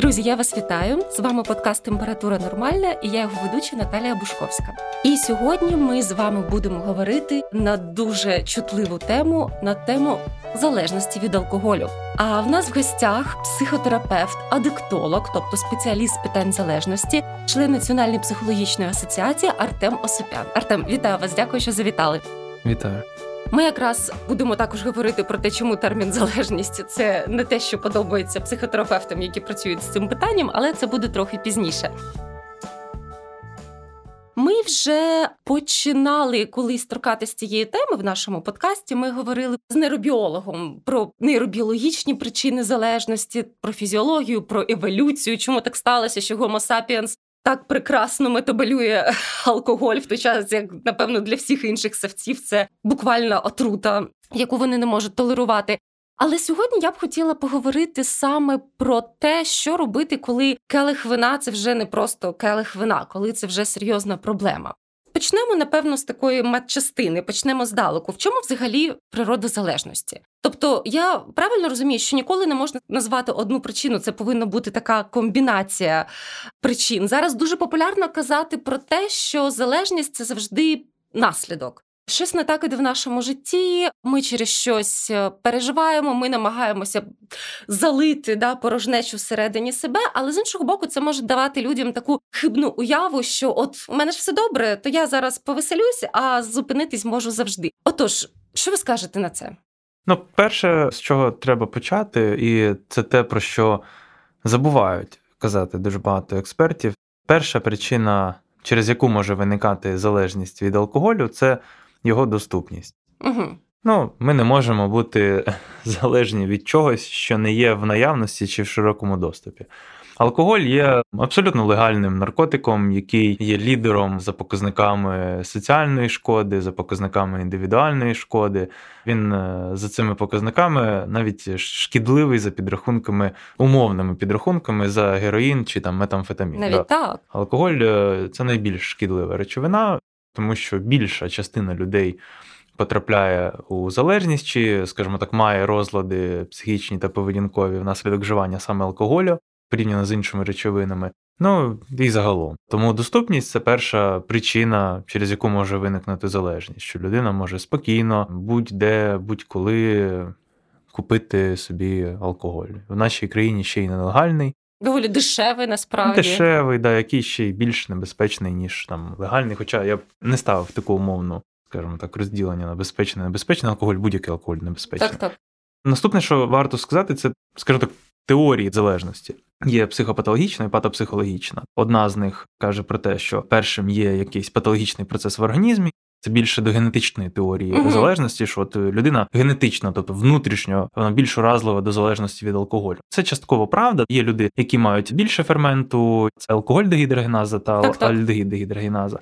Друзі, я вас вітаю. З вами подкаст Температура Нормальна і я його ведуча Наталія Бушковська. І сьогодні ми з вами будемо говорити на дуже чутливу тему на тему залежності від алкоголю. А в нас в гостях психотерапевт, адиктолог, тобто спеціаліст з питань залежності, член Національної психологічної асоціації Артем Осипян. Артем, вітаю вас! Дякую, що завітали. Вітаю. Ми якраз будемо також говорити про те, чому термін залежність це не те, що подобається психотерапевтам, які працюють з цим питанням, але це буде трохи пізніше. Ми вже починали колись торкатися цієї теми в нашому подкасті. Ми говорили з нейробіологом про нейробіологічні причини залежності, про фізіологію, про еволюцію, чому так сталося, що Homo sapiens так прекрасно метаболює алкоголь в той час, як напевно для всіх інших савців це буквально отрута, яку вони не можуть толерувати. Але сьогодні я б хотіла поговорити саме про те, що робити, коли келих вина це вже не просто келих вина, коли це вже серйозна проблема. Почнемо, напевно, з такої матчастини, почнемо здалеку. В чому взагалі природа залежності? Тобто, я правильно розумію, що ніколи не можна назвати одну причину, це повинна бути така комбінація причин. Зараз дуже популярно казати про те, що залежність це завжди наслідок. Щось не так іде в нашому житті. Ми через щось е, переживаємо, ми намагаємося залити да, порожнечу всередині себе, але з іншого боку, це може давати людям таку хибну уяву, що от у мене ж все добре, то я зараз повеселюся, а зупинитись можу завжди. Отож, що ви скажете на це? Ну, перше, з чого треба почати, і це те, про що забувають казати дуже багато експертів. Перша причина, через яку може виникати залежність від алкоголю, це його доступність. Угу. Ну, ми не можемо бути залежні від чогось, що не є в наявності чи в широкому доступі. Алкоголь є абсолютно легальним наркотиком, який є лідером за показниками соціальної шкоди, за показниками індивідуальної шкоди. Він е, за цими показниками навіть шкідливий за підрахунками, умовними підрахунками за героїн чи там метамфетамін. Навіть так. Алкоголь е, це найбільш шкідлива речовина, тому що більша частина людей. Потрапляє у залежність, чи, скажімо так, має розлади психічні та поведінкові внаслідок вживання саме алкоголю порівняно з іншими речовинами. Ну і загалом. Тому доступність це перша причина, через яку може виникнути залежність, що людина може спокійно, будь-де, будь-коли купити собі алкоголь. В нашій країні ще й нелегальний. Доволі дешевий насправді. Дешевий, да, який ще й більш небезпечний, ніж там легальний. Хоча я б не ставив таку умовну, скажімо так, розділення на безпечний, небезпечний алкоголь, будь-який алкоголь небезпечний. Так, так. Наступне, що варто сказати, це, скажімо так, теорії залежності. Є психопатологічна і патопсихологічна. Одна з них каже про те, що першим є якийсь патологічний процес в організмі. Це більше до генетичної теорії uh-huh. залежності, що от людина генетично, тобто внутрішньо, вона більш уразлива до залежності від алкоголю. Це частково правда. Є люди, які мають більше ферменту, це алкоголь дегідрогеназа та альдегід дегідрогеназа.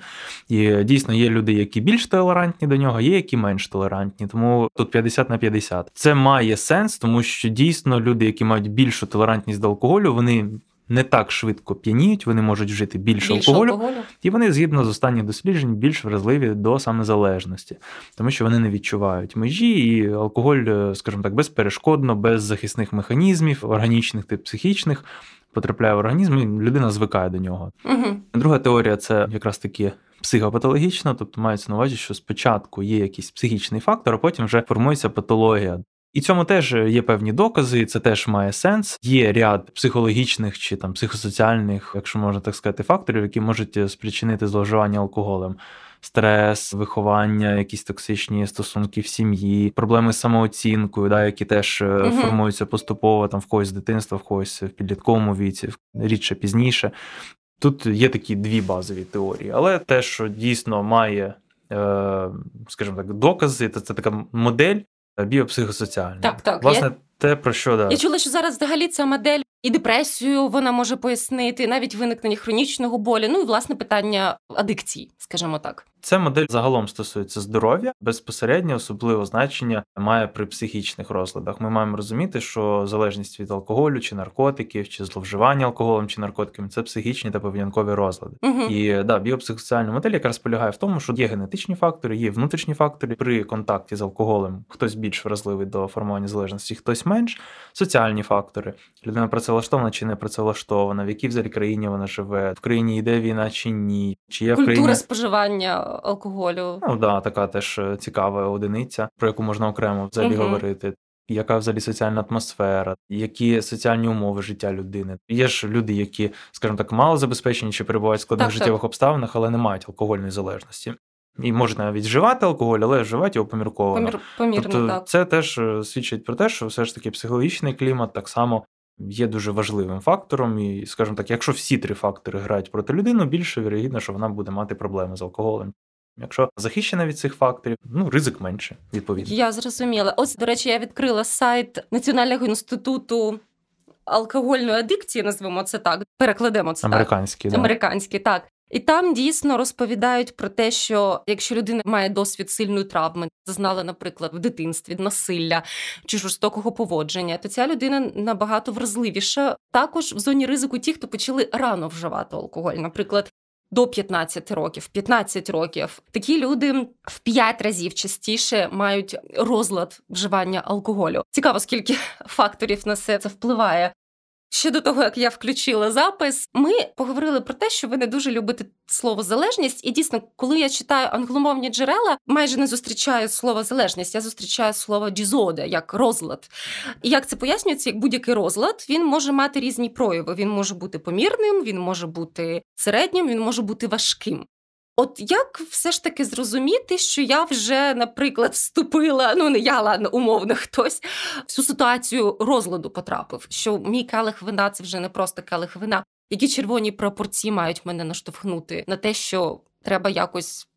І дійсно є люди, які більш толерантні до нього, є які менш толерантні. Тому тут 50 на 50. Це має сенс, тому що дійсно люди, які мають більшу толерантність до алкоголю, вони не так швидко п'яніють, вони можуть вжити більше, більше алкоголю, алкоголю, і вони, згідно з останніх досліджень, більш вразливі до самозалежності, тому що вони не відчувають межі, і алкоголь, е, скажімо так, безперешкодно, без захисних механізмів, органічних та психічних, потрапляє в організм, і людина звикає до нього. Угу. Друга теорія це якраз таки. Психопатологічна, тобто мається на увазі, що спочатку є якийсь психічний фактор, а потім вже формується патологія. І цьому теж є певні докази, і це теж має сенс. Є ряд психологічних чи там психосоціальних, якщо можна так сказати, факторів, які можуть спричинити зловживання алкоголем. Стрес, виховання, якісь токсичні стосунки в сім'ї, проблеми з самооцінкою, да, які теж uh формуються поступово там в когось з дитинства, в когось в підлітковому віці, рідше пізніше. Тут є такі дві базові теорії, але те, що дійсно має, е, скажімо так, докази, це така модель, біопсихосоціальна. Так, так. Власне. Те, про що да. Я чула, що зараз взагалі ця модель і депресію вона може пояснити, навіть виникнення хронічного болю, ну і власне питання адикції, скажімо так. Ця модель загалом стосується здоров'я, безпосередньо особливе значення має при психічних розладах. Ми маємо розуміти, що залежність від алкоголю чи наркотиків, чи зловживання алкоголем чи наркотиками це психічні та поведінкові розлади. Угу. І да, біопсихосоціальна модель якраз полягає в тому, що є генетичні фактори, є внутрішні фактори при контакті з алкоголем. Хтось більш вразливий до формування залежності, хтось більш-менш. Соціальні фактори. Людина працевлаштована чи не працевлаштована, в якій взагалі країні вона живе, в країні йде війна чи ні, чи є Культура в країні... споживання алкоголю. Ну да, така теж е, цікава одиниця, про яку можна окремо взагалі угу. говорити. Яка взагалі соціальна атмосфера, які соціальні умови життя людини? Є ж люди, які, скажімо так, мало забезпечені чи перебувають в складних так, життєвих так. обставинах, але не мають алкогольної залежності. І можуть навіть вживати алкоголь, але вживати його помірковано. Помір, помірно, тобто так. це теж е, свідчить про те, що все ж таки психологічний клімат так само є дуже важливим фактором. І, скажімо так, якщо всі три фактори грають проти людини, більше вірогідно, що вона буде мати проблеми з алкоголем. Якщо захищена від цих факторів, ну ризик менше, відповідно. Я зрозуміла. Ось, до речі, я відкрила сайт Національного інституту алкогольної адикції, назвемо це так. Перекладемо це американський, так. Да. Американський, так. І там дійсно розповідають про те, що якщо людина має досвід сильної травми, зазнала, наприклад, в дитинстві насилля чи жорстокого поводження, то ця людина набагато вразливіша. Також в зоні ризику ті, хто почали рано вживати алкоголь, наприклад. До 15 років, 15 років, такі люди в 5 разів частіше мають розлад вживання алкоголю. Цікаво, скільки факторів на це впливає. Ще до того, як я включила запис, ми поговорили про те, що ви не дуже любите слово залежність, і дійсно, коли я читаю англомовні джерела, майже не зустрічаю слово залежність, я зустрічаю слово дізоде, як розлад. І як це пояснюється, як будь-який розлад він може мати різні прояви. Він може бути помірним, він може бути середнім, він може бути важким. От як все ж таки зрозуміти, що я вже, наприклад, вступила, ну не я, ладно, умовно хтось в цю ситуацію розладу потрапив, що мій келих вина це вже не просто келих вина. Які червоні пропорції мають мене наштовхнути на те, що треба якось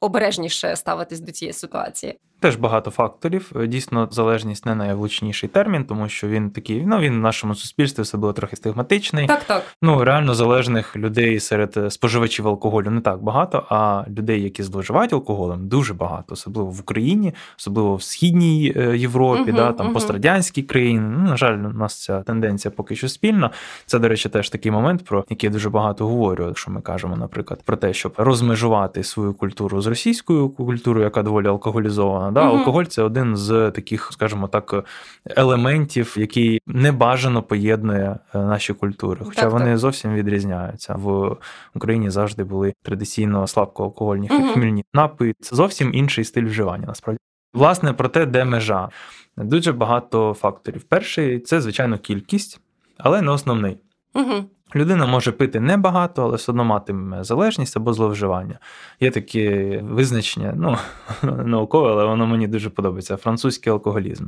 обережніше ставитись до цієї ситуації? Теж багато факторів. Дійсно, залежність не найвлучніший термін, тому що він такий, ну він в нашому суспільстві все було трохи стигматичний. Так, так. Ну реально залежних людей серед споживачів алкоголю не так багато, а людей, які зловживають алкоголем, дуже багато, особливо в Україні, особливо в східній е, Європі, угу, да там угу. пострадянські країни. Ну, на жаль, у нас ця тенденція поки що спільна. Це, до речі, теж такий момент, про який я дуже багато говорю. Якщо ми кажемо, наприклад, про те, щоб розмежувати свою культуру з російською культурою, яка доволі алкоголізована. Да? Угу. Алкоголь це один з таких, скажімо так, елементів, який небажано поєднує е, наші культури. Хоча так, вони так. зовсім відрізняються. В Україні завжди були традиційно слабкоалкогольні угу. хмільні напої. Це зовсім інший стиль вживання. Насправді, власне, про те, де межа. Дуже багато факторів. Перший це, звичайно, кількість, але не основний. Угу. Людина може пити небагато, але все одно матиме залежність або зловживання. Є таке визначення, ну наукове, але воно мені дуже подобається. Французький алкоголізм.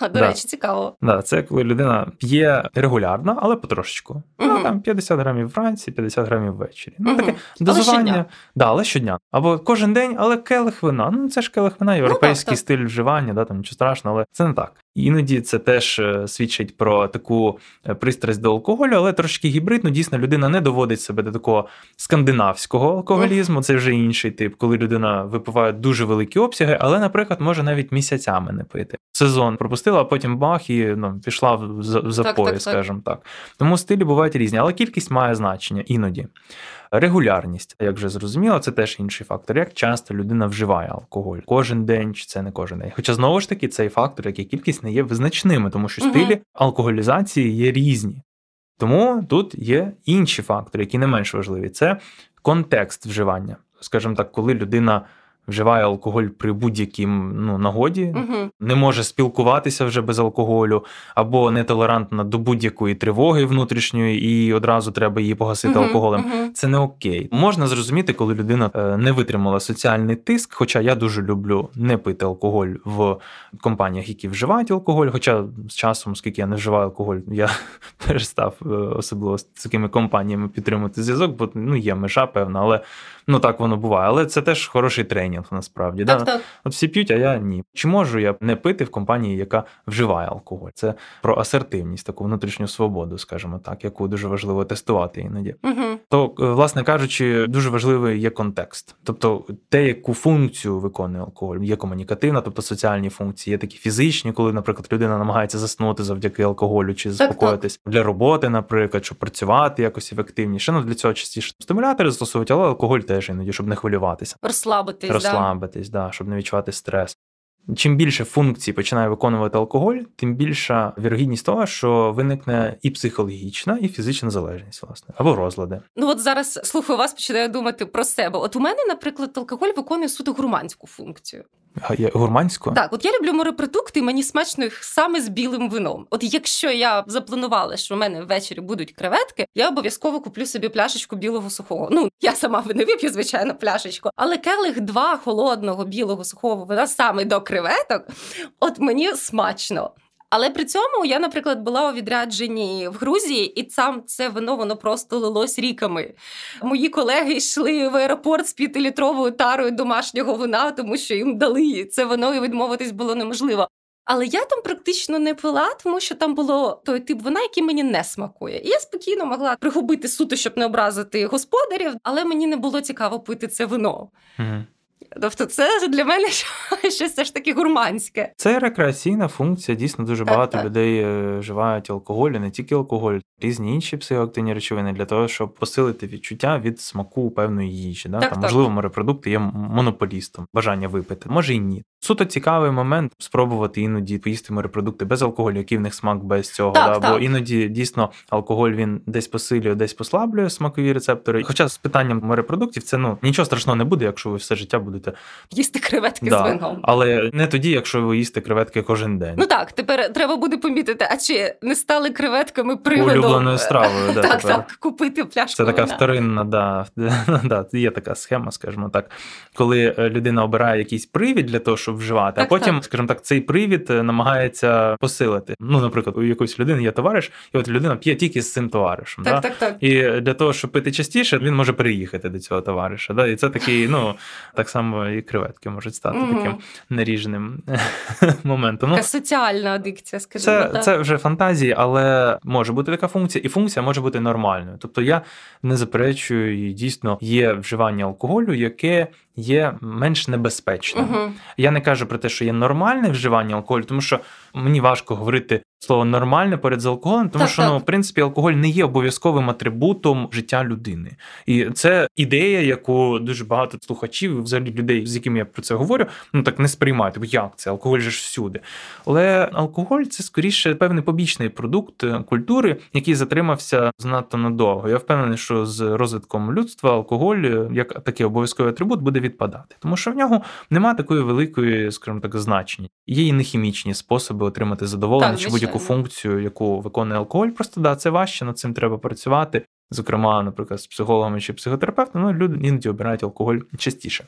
До да. речі, цікаво. Да, Це коли людина п'є регулярно, але потрошечку. Угу. Ну там 50 грамів вранці, 50 грамів ввечері. Ну угу. таке дозування. Але да, але щодня. Або кожен день, але келих вина. Ну це ж келих вина, європейський ну, так, стиль вживання, да, там нічого страшного, але це не так. Іноді це теж е, свідчить про таку е, пристрасть до алкоголю, але трошки гібридно. Дійсно, людина не доводить себе до такого скандинавського алкоголізму. Це вже інший тип, коли людина випиває дуже великі обсяги, але, наприклад, може навіть місяцями не пити. Сезон пропустила, а потім бах і ну, пішла в запої, скажімо так. Тому стилі бувають різні, але кількість має значення іноді. Регулярність, як вже зрозуміло, це теж інший фактор. Як часто людина вживає алкоголь кожен день, чи це не кожен день. Хоча знову ж таки цей фактор, як і кількість, не є визначними, тому що стилі угу. алкоголізації є різні. Тому тут є інші фактори, які не менш важливі. Це контекст вживання. Скажімо так, коли людина вживає алкоголь при будь-якій ну, нагоді, угу. не може спілкуватися вже без алкоголю, або нетолерантна до будь-якої тривоги внутрішньої, і одразу треба її погасити угу, алкоголем. Угу. Це не окей. Можна зрозуміти, коли людина е, не витримала соціальний тиск. Хоча я дуже люблю не пити алкоголь в компаніях, які вживають алкоголь. Хоча з часом, оскільки я не вживаю алкоголь, я перестав е, особливо з такими компаніями підтримувати зв'язок, бо ну є межа певна, але ну так воно буває. Але це теж хороший тренінг насправді. Так, да? так. От всі п'ють, а я ні. Чи можу я не пити в компанії, яка вживає алкоголь? Це про асертивність, таку внутрішню свободу, скажімо так, яку дуже важливо тестувати іноді. Угу. То, е, власне кажучи, дуже важливий є контекст. Тобто, те, яку функцію виконує алкоголь, є комунікативна, тобто соціальні функції, є такі фізичні, коли, наприклад, людина намагається заснути завдяки алкоголю чи заспокоїтись для роботи, наприклад, щоб працювати якось ефективніше. Ну для цього частіше стимулятори застосовують, але алкоголь теж іноді, щоб не хвилюватися. Розслабитись розслабитись, да, щоб не відчувати стрес. Чим більше функцій починає виконувати алкоголь, тим більша вірогідність того, що виникне і психологічна, і фізична залежність, власне, або розлади. Ну от зараз слухаю вас, починаю думати про себе. От у мене, наприклад, алкоголь виконує суто гурманську функцію. Гурманську? Так, от я люблю морепродукти, мені смачно їх саме з білим вином. От якщо я запланувала, що в мене ввечері будуть креветки, я обов'язково куплю собі пляшечку білого сухого. Ну я сама не вип'ю, звичайно, пляшечку, але келих два холодного білого сухого вина саме до креветок. От мені смачно. Але при цьому я, наприклад, була у відрядженні в Грузії, і там це вино воно просто лилось ріками. Мої колеги йшли в аеропорт з п'ятилітровою тарою домашнього вина, тому що їм дали це вино і відмовитись було неможливо. Але я там практично не пила, тому що там було той тип вина, який мені не смакує. І я спокійно могла пригубити суто, щоб не образити господарів, але мені не було цікаво пити це вино. Угу. Тобто, це для мене щось все ж таки гурманське. Це рекреаційна функція. Дійсно, дуже багато так. людей е, вживають алкоголь, і не тільки алкоголь, різні інші психоактивні речовини для того, щоб посилити відчуття від смаку певної їжі. Да? Так, Там, так. можливо, морепродукти є монополістом, бажання випити, може і ні. Суто цікавий момент спробувати іноді поїсти морепродукти без алкоголю, який в них смак без цього. Так, да? Бо іноді дійсно алкоголь він десь посилює, десь послаблює смакові рецептори. Хоча з питанням морепродуктів це ну нічого страшного не буде, якщо ви все життя будете Їсти креветки Да. з вином. але не тоді, якщо ви їсте креветки кожен день. Ну так, тепер треба буде помітити, а чи не стали креветками приводом Улюбленою стравою, да, так, тепер. так, купити пляшку. Це така вина. вторинна, да, да, є така схема, скажімо так, коли е, людина обирає якийсь привід для того, щоб вживати, Так, а потім, так. скажімо так, цей привід е, намагається посилити. Ну, наприклад, у якоїсь людини є товариш, і от людина п'є тільки з цим товаришем. Так, да? так, так. І для того, щоб пити частіше, він може переїхати до цього товариша. Да? І це такий, ну так само і креветки можуть стати Мгм. таким наріжним моментом. Ну, Така соціальна адикція, скажімо це, так. це вже фантазії, але може бути така функція, і функція може бути нормальною. Тобто я не заперечую, і дійсно є вживання алкоголю, яке є менш небезпечним. Угу. Я не кажу про те, що є нормальне вживання алкоголю, тому що мені важко говорити слово нормальне поряд з алкоголем, тому Так, що так. ну, в принципі алкоголь не є обов'язковим атрибутом життя людини. І це ідея, яку дуже багато слухачів, взагалі людей, з якими я про це говорю, ну так не сприймають. Бо як це? Алкоголь же ж всюди. Але алкоголь це скоріше певний побічний продукт е, культури, який затримався занадто надовго. Я впевнений, що з розвитком людства алкоголь е, як такий обов'язковий атрибут буде відпадати, тому що в нього немає такої великої, скажімо так, значення. Є і нехімічні способи отримати задоволення Так, чи будь-яку функцію, яку виконує алкоголь. Просто да, це важче, над цим треба працювати. Зокрема, наприклад, з психологами чи психотерапевтами, ну люди іноді обирають алкоголь частіше.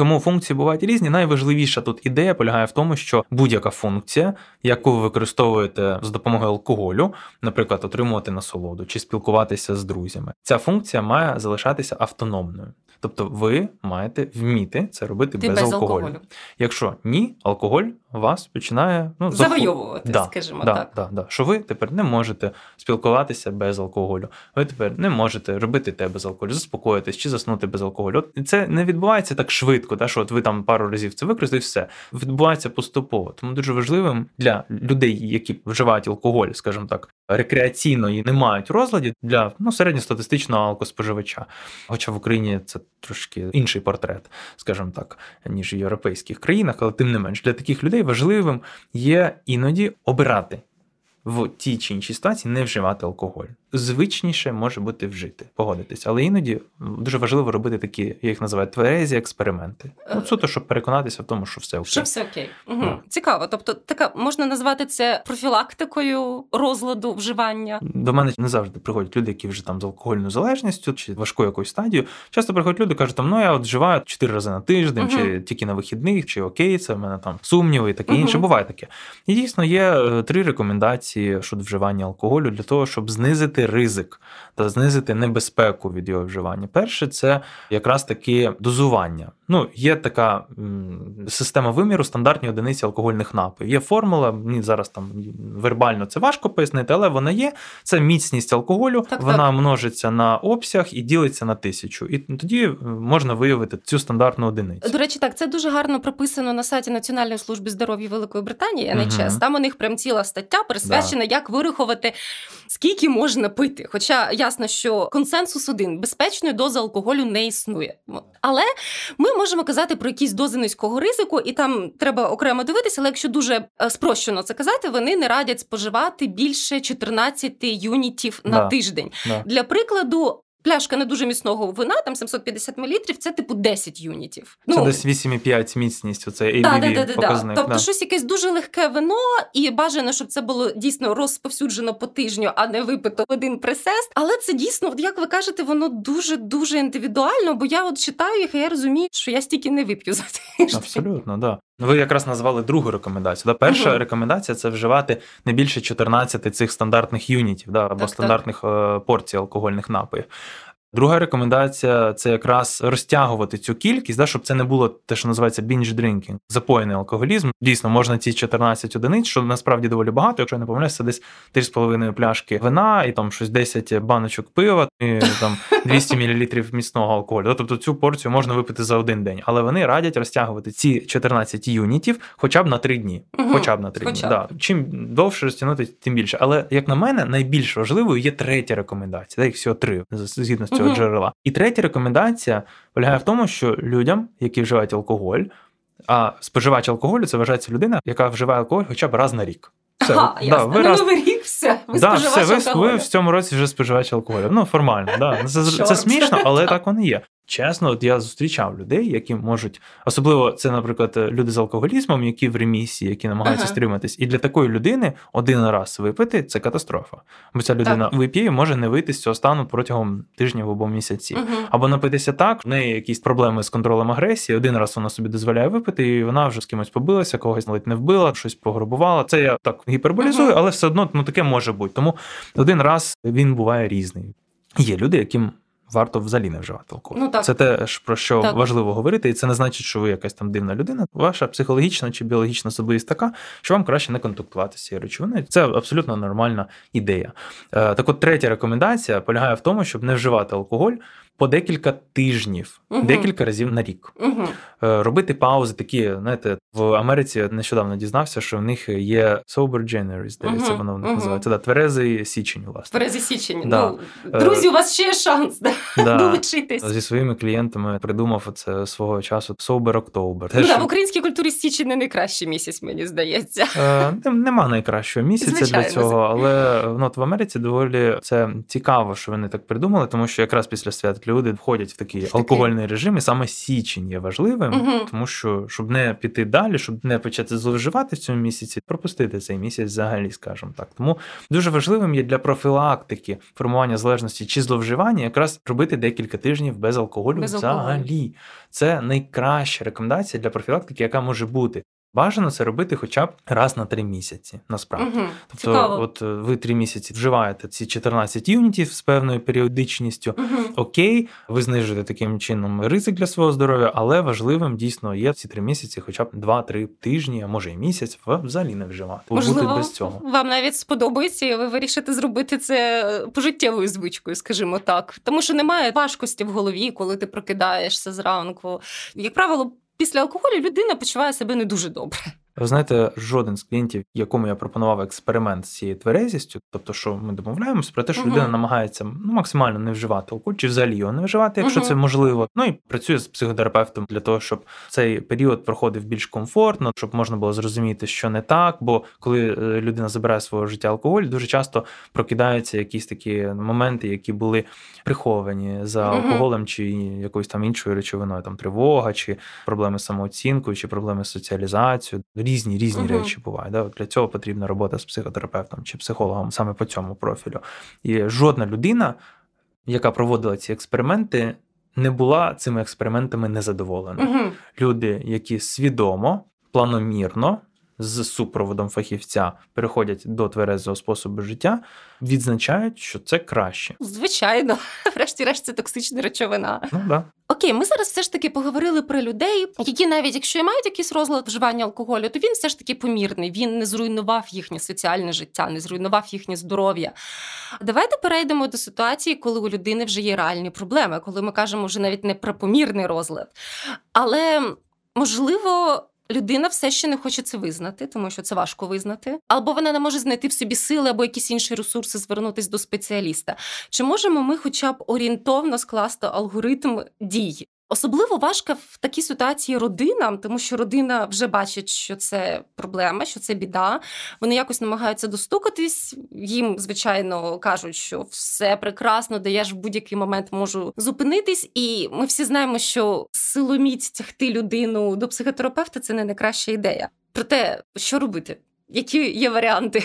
Тому функції бувають різні. Найважливіша тут ідея полягає в тому, що будь-яка функція, яку ви використовуєте з допомогою алкоголю, наприклад, отримувати насолоду чи спілкуватися з друзями, ця функція має залишатися автономною. Тобто ви маєте вміти це робити Ти без, без алкоголю. алкоголю. Якщо ні, алкоголь вас починає ну, Завойовувати, да, скажімо да, так. Да, да. Що ви тепер не можете спілкуватися без алкоголю. Ви тепер не можете робити те без алкоголю, заспокоїтись чи заснути без алкоголю. От це не відбувається так швидко, та, що от ви там пару разів це використали, все відбувається поступово. Тому дуже важливим для людей, які вживають алкоголь, скажімо так, рекреаційно і не мають розладів для ну, середньостатистичного алкоспоживача. Хоча в Україні це трошки інший портрет, скажімо так, ніж в європейських країнах, але тим не менш для таких людей важливим є іноді обирати в тій чи іншій ситуації не вживати алкоголь. Звичніше може бути вжити, погодитись, але іноді дуже важливо робити такі, я їх називаю тверезі експерименти. Ну, суто, щоб переконатися в тому, що все окей. Що все окей. Угу. Ну. Цікаво. Тобто, така можна назвати це профілактикою розладу вживання. До мене не завжди приходять люди, які вже там з алкогольною залежністю чи важкою якоюсь стадією. Часто приходять люди, кажуть, там, ну я от вживаю 4 рази на тиждень, Мгм. чи тільки на вихідних, чи окей, це в мене там сумніви і таке Мгм. інше. Буває таке. І дійсно є е, три рекомендації щодо вживання алкоголю для того, щоб знизити ризик та знизити небезпеку від його вживання. Перше, це якраз таки дозування. Ну, є така система виміру стандартні одиниці алкогольних напоїв. Є формула, мені зараз там вербально це важко пояснити, але вона є. Це міцність алкоголю, Так, вона так. множиться на обсяг і ділиться на тисячу. І тоді е, можна виявити цю стандартну одиницю. До речі, так це дуже гарно прописано на сайті Національної служби здоров'я Великої Британії. NHS. Там у них прям ціла стаття присвячена, як вирахувати, скільки можна пити. Хоча ясно, що консенсус один безпечної дози алкоголю не існує. Але ми можемо казати про якісь дози низького ризику, і там треба окремо дивитися. Але якщо дуже е, спрощено це казати, вони не радять споживати більше 14 юнітів на да. тиждень. Да. Для прикладу, Пляшка не дуже міцного вина, там 750 мл, це типу 10 юнітів. Це ну, десь 8,5 міцність, оце ABV да, да, да, показник. Тобто да. щось якесь дуже легке вино, і бажано, щоб це було дійсно розповсюджено по тижню, а не випито один присест. Але це дійсно, от як ви кажете, воно дуже-дуже індивідуально, бо я от читаю їх, і я розумію, що я стільки не вип'ю за тиждень. Абсолютно, да. Ви якраз назвали другу рекомендацію. Да? Перша uh рекомендація це вживати не більше 14 цих стандартних юнітів, да, або так, стандартних так. порцій алкогольних напоїв. Друга рекомендація це якраз розтягувати цю кількість, да, щоб це не було те, що називається binge drinking, запоєний алкоголізм. Дійсно, можна ці 14 одиниць, що насправді доволі багато. Якщо я не помиляюся, це десь 3,5 пляшки вина і там щось 10 баночок пива, і там 200 мл міцного алкоголю. Тобто цю порцію можна випити за один день, але вони радять розтягувати ці 14 юнітів хоча б на 3 дні. Хоча б на 3 хоча дні. Да. Чим довше розтягнути, тим більше. Але як на мене, найбільш важливою є третя рекомендація. Їх всього три згідно з цього джерела. І третя рекомендація полягає в тому, що людям, які вживають алкоголь, а споживач алкоголю це вважається людина, яка вживає алкоголь хоча б раз на рік. Все, Ага, да, ясно. ви ну, раз- новий рік все. Ви да, все, ви, ви в цьому році вже споживач алкоголю. Ну, формально, да. Це, це смішно, але так воно є. Чесно, от я зустрічав людей, які можуть, особливо це, наприклад, люди з алкоголізмом, які в ремісії, які намагаються Ага. стриматись. І для такої людини один раз випити це катастрофа. Бо ця людина вип'є і може не вийти з цього стану протягом тижнів або місяців. Мгм. Або напитися так, в неї якісь проблеми з контролем агресії. Один раз вона собі дозволяє випити, і вона вже з кимось побилася, когось ледь не вбила, щось пограбувала. Це я так гіперболізую, Мгм. але все одно ну таке може бути. Тому один раз він буває різний. Є люди, яким. Варто взагалі не вживати алкоголь. Ну, так. Це те, про що Так. важливо говорити, і це не значить, що ви якась там дивна людина. Ваша психологічна чи біологічна особливість така, що вам краще не контактувати з цією речовиною. Це абсолютно нормальна ідея. Е, Так от третя рекомендація полягає в тому, щоб не вживати алкоголь по декілька тижнів, Мгм. декілька разів на рік. Е, Робити паузи такі, знаєте, в Америці нещодавно дізнався, що в них є sober January, здається, Мгм, воно в них називається. Да, тверезий січень, власне. Березі січень. Да. Ну, друзі, у вас ще є шанс да, Да. долучитись. Зі своїми клієнтами придумав це свого часу Sober October. Ну, да, в українській культурі січень не найкращий місяць, мені здається. Е, Нема найкращого місяця Звичайно, для цього, але ну, от в Америці доволі це цікаво, що вони так придумали, тому що якраз після свят люди входять в такий алкогольний режим, і саме січень є важливим, Мгм. тому що щоб не піти далі, щоб не почати зловживати в цьому місяці, пропустити цей місяць взагалі, скажімо так. Тому дуже важливим є для профілактики формування залежності чи зловживання, якраз робити декілька тижнів без алкоголю Без алкоголю. взагалі. Це найкраща рекомендація для профілактики, яка може бути. Бажано це робити хоча б раз на три місяці, насправді. Мгм. Тобто, Цікаво. от е, ви три місяці вживаєте ці 14 юнітів з певною періодичністю. Мгм. Окей, ви знижуєте таким чином ризик для свого здоров'я, але важливим дійсно є ці три місяці, хоча б 2-3 тижні, а може і місяць, взагалі не вживати. Бути без цього. вам навіть сподобається, і ви вирішите зробити це пожиттєвою звичкою, скажімо так. Тому що немає важкості в голові, коли ти прокидаєшся зранку. Як правило, після алкоголю людина почуває себе не дуже добре. Ви знаєте, жоден з клієнтів, якому я пропонував експеримент з цією тверезістю, тобто, що ми домовляємося про те, що Мгм. людина намагається ну, максимально не вживати алкоголь, чи взагалі його не вживати, якщо Мгм. це можливо. Ну і працює з психотерапевтом для того, щоб цей період проходив більш комфортно, щоб можна було зрозуміти, що не так. Бо коли е, людина забирає свого життя алкоголь, дуже часто прокидаються якісь такі моменти, які були приховані за алкоголем чи якоюсь там іншою речовиною, там тривога, чи проблеми з самооцінкою, чи проблеми з соціалізацією. Різні різні Мгм. речі бувають. Да? Для цього потрібна робота з психотерапевтом чи психологом саме по цьому профілю. І жодна людина, яка проводила ці експерименти, не була цими експериментами незадоволена. Мгм. Люди, які свідомо, планомірно. З супроводом фахівця переходять до тверезого способу життя, відзначають, що це краще. Звичайно, врешті-решт, це токсична речовина. Ну да. Окей, ми зараз все ж таки поговорили про людей, які навіть якщо і мають якийсь розлад вживання алкоголю, то він все ж таки помірний. Він не зруйнував їхнє соціальне життя, не зруйнував їхнє здоров'я. Давайте перейдемо до ситуації, коли у людини вже є реальні проблеми, коли ми кажемо вже навіть не про помірний розлад. Але можливо. Людина все ще не хоче це визнати, тому що це важко визнати, або вона не може знайти в собі сили або якісь інші ресурси звернутися до спеціаліста. Чи можемо ми, хоча б орієнтовно скласти алгоритм дій? Особливо важко в такій ситуації родинам, тому що родина вже бачить, що це проблема, що це біда. Вони якось намагаються достукатись. Їм, звичайно, кажуть, що все прекрасно, де я ж в будь-який момент можу зупинитись. І ми всі знаємо, що силоміць тягти людину до психотерапевта це не найкраща ідея. Проте, що робити? Які є варіанти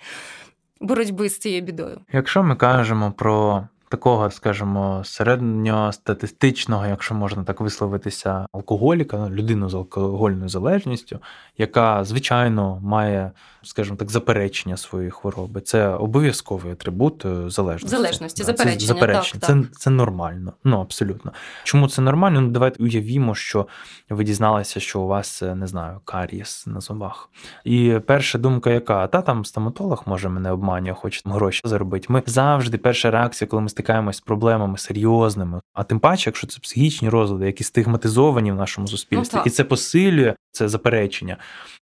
боротьби з цією бідою? Якщо ми кажемо про такого, скажімо, середньостатистичного, якщо можна так висловитися, алкоголіка, ну, людину з алкогольною залежністю, яка звичайно має, скажімо так, заперечення своєї хвороби. Це обов'язковий атрибут е, залежності. Залежності, заперечення. Це, заперечення. Так, так. це це нормально. Ну абсолютно. Чому це нормально? Ну давайте уявімо, що ви дізналися, що у вас е, не знаю, карієс на зубах. І перша думка, яка та там стоматолог може мене обманює, хоче гроші заробити. Ми завжди перша реакція, коли ми стикаємось з проблемами серйозними, а тим паче, якщо це психічні розлади, які стигматизовані в нашому суспільстві, ну, і це посилює це заперечення.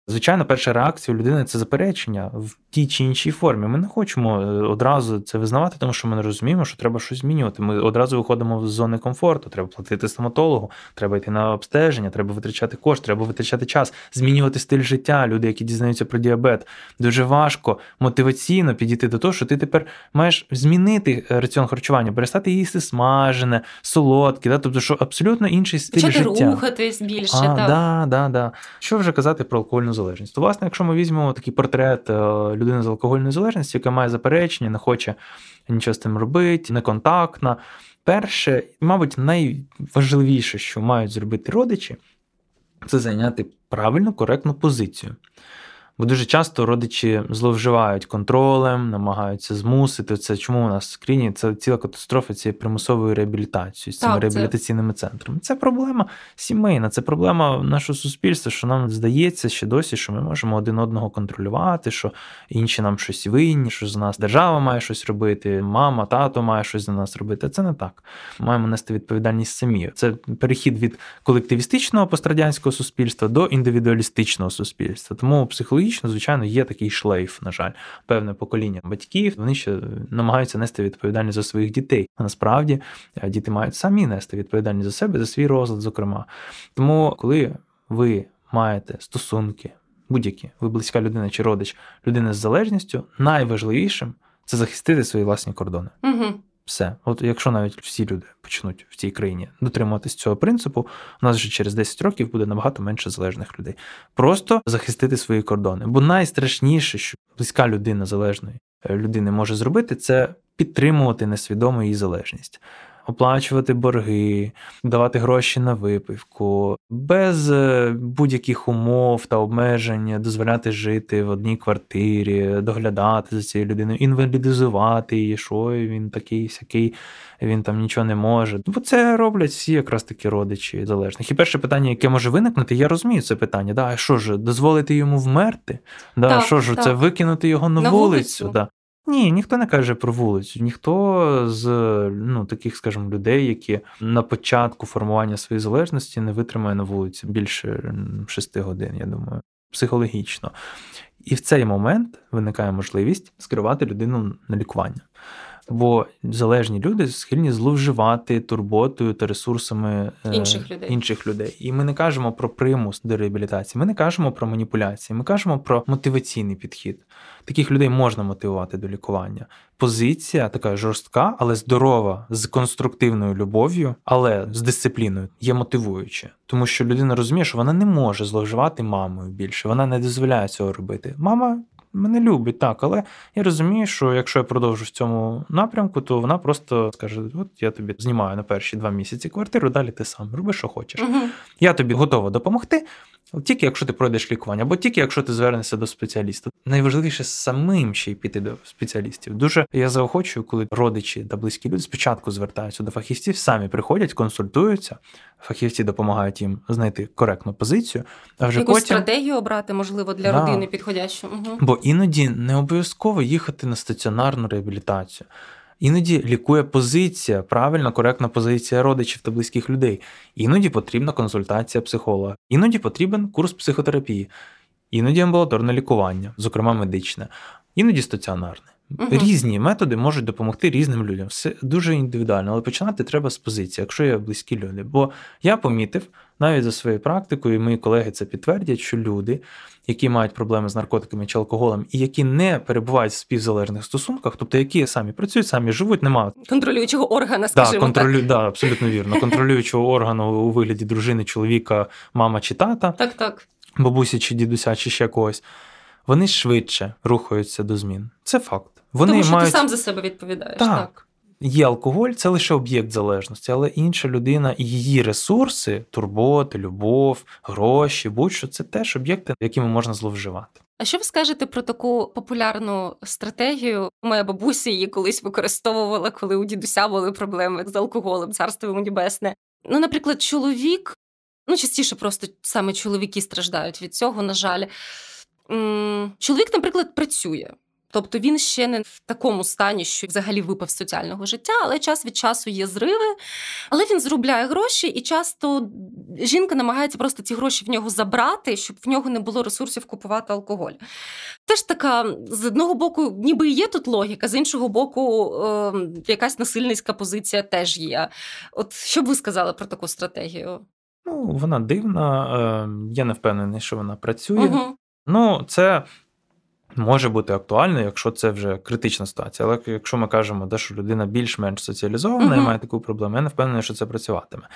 Звичайно, перша реакція у людини це заперечення в тій чи іншій формі. Ми не хочемо е, одразу це визнавати, тому що ми не розуміємо, що треба щось змінювати. Ми одразу виходимо з зони комфорту. Треба платити стоматологу, треба йти на обстеження, треба витрачати кошти, треба витрачати час, змінювати стиль життя. Люди, які дізнаються про діабет, дуже важко мотиваційно підійти до того, що ти тепер маєш змінити е, раціон харчування, перестати їсти смажене, солодке, да? тобто, що абсолютно інший стиль Почати життя. рухатись більше. А, так. Да, да, да. Що вже казати про алкогольну залежність? То, власне, якщо ми візьмемо такий портрет е, людини з алкогольною залежністю, яка має заперечення, не хоче нічого з тим робити, неконтактна. Перше, мабуть, найважливіше, що мають зробити родичі, це зайняти правильну, коректну позицію. Бо дуже часто родичі зловживають контролем, намагаються змусити це. Чому у нас в країні це ціла катастрофа цієї примусової реабілітації з цими так, реабілітаційними це... центрами? Це проблема сімейна, це проблема нашого суспільства, що нам здається ще досі, що ми можемо один одного контролювати, що інші нам щось винні, що з нас держава має щось робити, мама, тато має щось за нас робити. Це не так. Маємо нести відповідальність самі. Це перехід від колективістичного пострадянського суспільства до індивідуалістичного суспільства. Тому психологічно психологічно, звичайно, є такий шлейф, на жаль, певне покоління батьків. Вони ще намагаються нести відповідальність за своїх дітей. А насправді е, діти мають самі нести відповідальність за себе, за свій розлад, зокрема. Тому, коли ви маєте стосунки, будь-які, ви близька людина чи родич, людина з залежністю, найважливішим це захистити свої власні кордони. Угу. Все, от якщо навіть всі люди почнуть в цій країні дотримуватись цього принципу, у нас вже через 10 років буде набагато менше залежних людей. Просто захистити свої кордони. Бо найстрашніше, що близька людина залежної е, людини може зробити, це підтримувати несвідому її залежність оплачувати борги, давати гроші на випивку, без е, будь-яких умов та обмежень, дозволяти жити в одній квартирі, доглядати за цією людиною, інвалідизувати її, що він такий, сякий, він там нічого не може. Бо це роблять всі якраз такі родичі залежних. І перше питання, яке може виникнути, я розумію це питання. Да, що ж, дозволити йому вмерти? Да, так, Що ж, так. це викинути його на, на вулицю? вулицю. Да. Ні, ніхто не каже про вулицю, ніхто з ну, таких, скажімо, людей, які на початку формування своєї залежності не витримає на вулиці більше шести годин, я думаю, психологічно. І в цей момент виникає можливість скерувати людину на лікування. Бо залежні люди схильні зловживати турботою та ресурсами е, інших людей. інших людей. І ми не кажемо про примус до реабілітації, ми не кажемо про маніпуляції, ми кажемо про мотиваційний підхід. Таких людей можна мотивувати до лікування. Позиція така жорстка, але здорова, з конструктивною любов'ю, але з дисципліною є мотивуюче, тому що людина розуміє, що вона не може зловживати мамою більше, вона не дозволяє цього робити. Мама мене любить, так, але я розумію, що якщо я продовжу в цьому напрямку, то вона просто скаже: От я тобі знімаю на перші два місяці квартиру, далі ти сам роби, що хочеш. Угу. Я тобі готова допомогти. Тільки якщо ти пройдеш лікування, або тільки якщо ти звернешся до спеціаліста. Найважливіше самим ще й піти до спеціалістів. Дуже я заохочую, коли родичі та близькі люди спочатку звертаються до фахівців, самі приходять, консультуються. Фахівці допомагають їм знайти коректну позицію. А вже Якусь потім... стратегію обрати, можливо, для да. родини підходящу. Угу. Бо іноді не обов'язково їхати на стаціонарну реабілітацію. Іноді лікує позиція, правильна, коректна позиція родичів та близьких людей. Іноді потрібна консультація психолога, іноді потрібен курс психотерапії, іноді амбулаторне лікування, зокрема медичне, іноді стаціонарне. Угу. Різні методи можуть допомогти різним людям. Все дуже індивідуально, але починати треба з позиції, якщо є близькі люди. Бо я помітив навіть за своєю практикою, і мої колеги це підтвердять, що люди, які мають проблеми з наркотиками чи алкоголем, і які не перебувають в співзалежних стосунках, тобто які самі працюють, самі живуть, немає контролюючого органа, скажімо да, контролю... так. Да, абсолютно вірно. Контролюючого органу у вигляді дружини, чоловіка, мама чи тата, так, так. бабусі чи дідуся, чи ще когось. Вони швидше рухаються до змін. Це факт. Вони Тому що мають... ти сам за себе відповідаєш. Так. так. Є алкоголь, це лише об'єкт залежності, але інша людина і її ресурси, турботи, любов, гроші, будь-що це теж об'єкти, якими можна зловживати. А що ви скажете про таку популярну стратегію? Моя бабуся її колись використовувала, коли у дідуся були проблеми з алкоголем, царство йому небесне. Ну, наприклад, чоловік, ну частіше просто саме чоловіки страждають від цього, на жаль. Чоловік, наприклад, працює. Тобто він ще не в такому стані, що взагалі випав з соціального життя, але час від часу є зриви. Але він заробляє гроші, і часто жінка намагається просто ці гроші в нього забрати, щоб в нього не було ресурсів купувати алкоголь. Теж така, з одного боку, ніби є тут логіка, з іншого боку, е, якась насильницька позиція теж є. От що б ви сказали про таку стратегію? Ну, вона дивна, е, я не впевнений, що вона працює. Угу. Ну, це може бути актуально, якщо це вже критична ситуація. Але якщо ми кажемо, де що людина більш-менш соціалізована угу. і має таку проблему, я не впевнений, що це працюватиме.